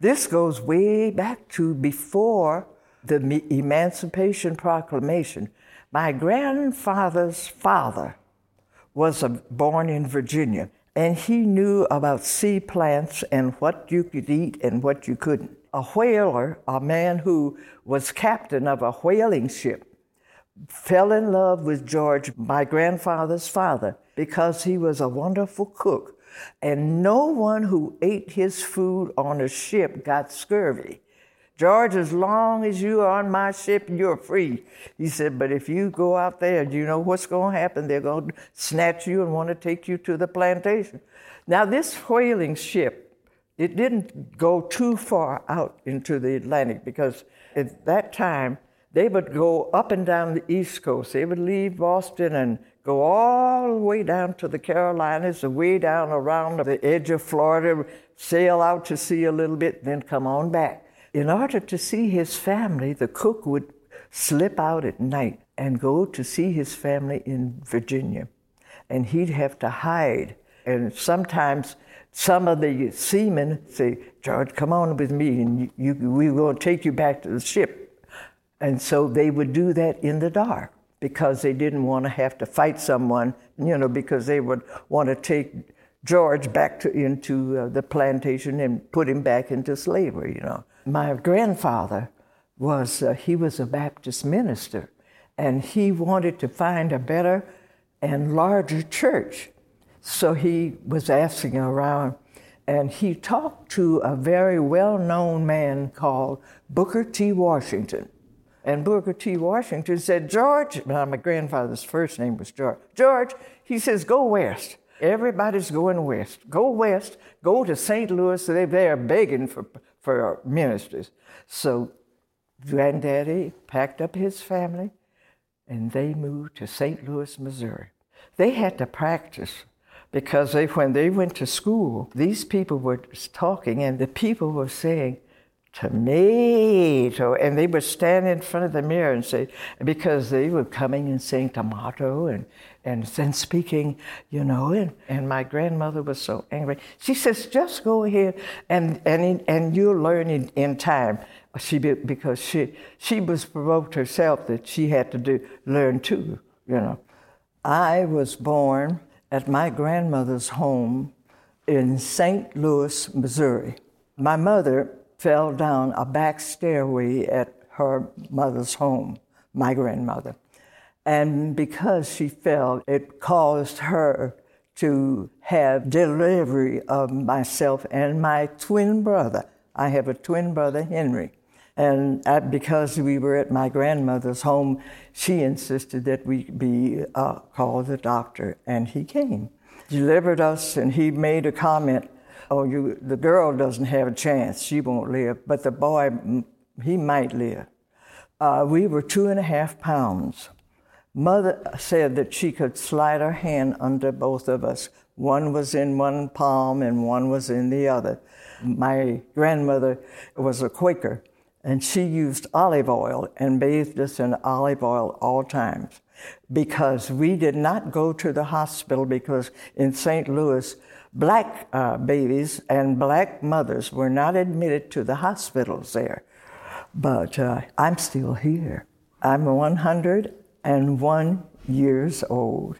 This goes way back to before the Emancipation Proclamation. My grandfather's father was a, born in Virginia, and he knew about sea plants and what you could eat and what you couldn't. A whaler, a man who was captain of a whaling ship, fell in love with George, my grandfather's father, because he was a wonderful cook. And no one who ate his food on a ship got scurvy. George, as long as you are on my ship, you're free. He said, but if you go out there, do you know what's going to happen? They're going to snatch you and want to take you to the plantation. Now, this whaling ship, it didn't go too far out into the Atlantic because at that time, they would go up and down the East Coast. They would leave Boston and go all the way down to the Carolinas, way down around the edge of Florida, sail out to sea a little bit, then come on back. In order to see his family, the cook would slip out at night and go to see his family in Virginia. And he'd have to hide. And sometimes some of the seamen say, George, come on with me, and you, you, we will take you back to the ship. And so they would do that in the dark because they didn't want to have to fight someone, you know, because they would want to take George back to, into uh, the plantation and put him back into slavery, you know. My grandfather was, uh, he was a Baptist minister, and he wanted to find a better and larger church. So he was asking around, and he talked to a very well known man called Booker T. Washington. And Booker T. Washington said, George, now my grandfather's first name was George. George, he says, go west. Everybody's going west. Go west. Go to St. Louis. They, they are begging for, for ministers. So Granddaddy packed up his family and they moved to St. Louis, Missouri. They had to practice because they, when they went to school, these people were talking and the people were saying, tomato. And they would stand in front of the mirror and say, because they were coming and saying tomato and, and then speaking, you know, and, and my grandmother was so angry. She says, just go ahead and, and, and you'll learn in, in time. She, because she, she was provoked herself that she had to do, learn too, you know. I was born at my grandmother's home in St. Louis, Missouri. My mother fell down a back stairway at her mother's home, my grandmother. And because she fell, it caused her to have delivery of myself and my twin brother. I have a twin brother, Henry. And because we were at my grandmother's home, she insisted that we be uh, called the doctor, and he came. Delivered us, and he made a comment oh, you, the girl doesn't have a chance, she won't live, but the boy, he might live. Uh, we were two and a half pounds. Mother said that she could slide her hand under both of us. One was in one palm and one was in the other. My grandmother was a Quaker, and she used olive oil and bathed us in olive oil all times because we did not go to the hospital because in St. Louis, black uh, babies and black mothers were not admitted to the hospitals there. But uh, I'm still here. I'm 101 years old.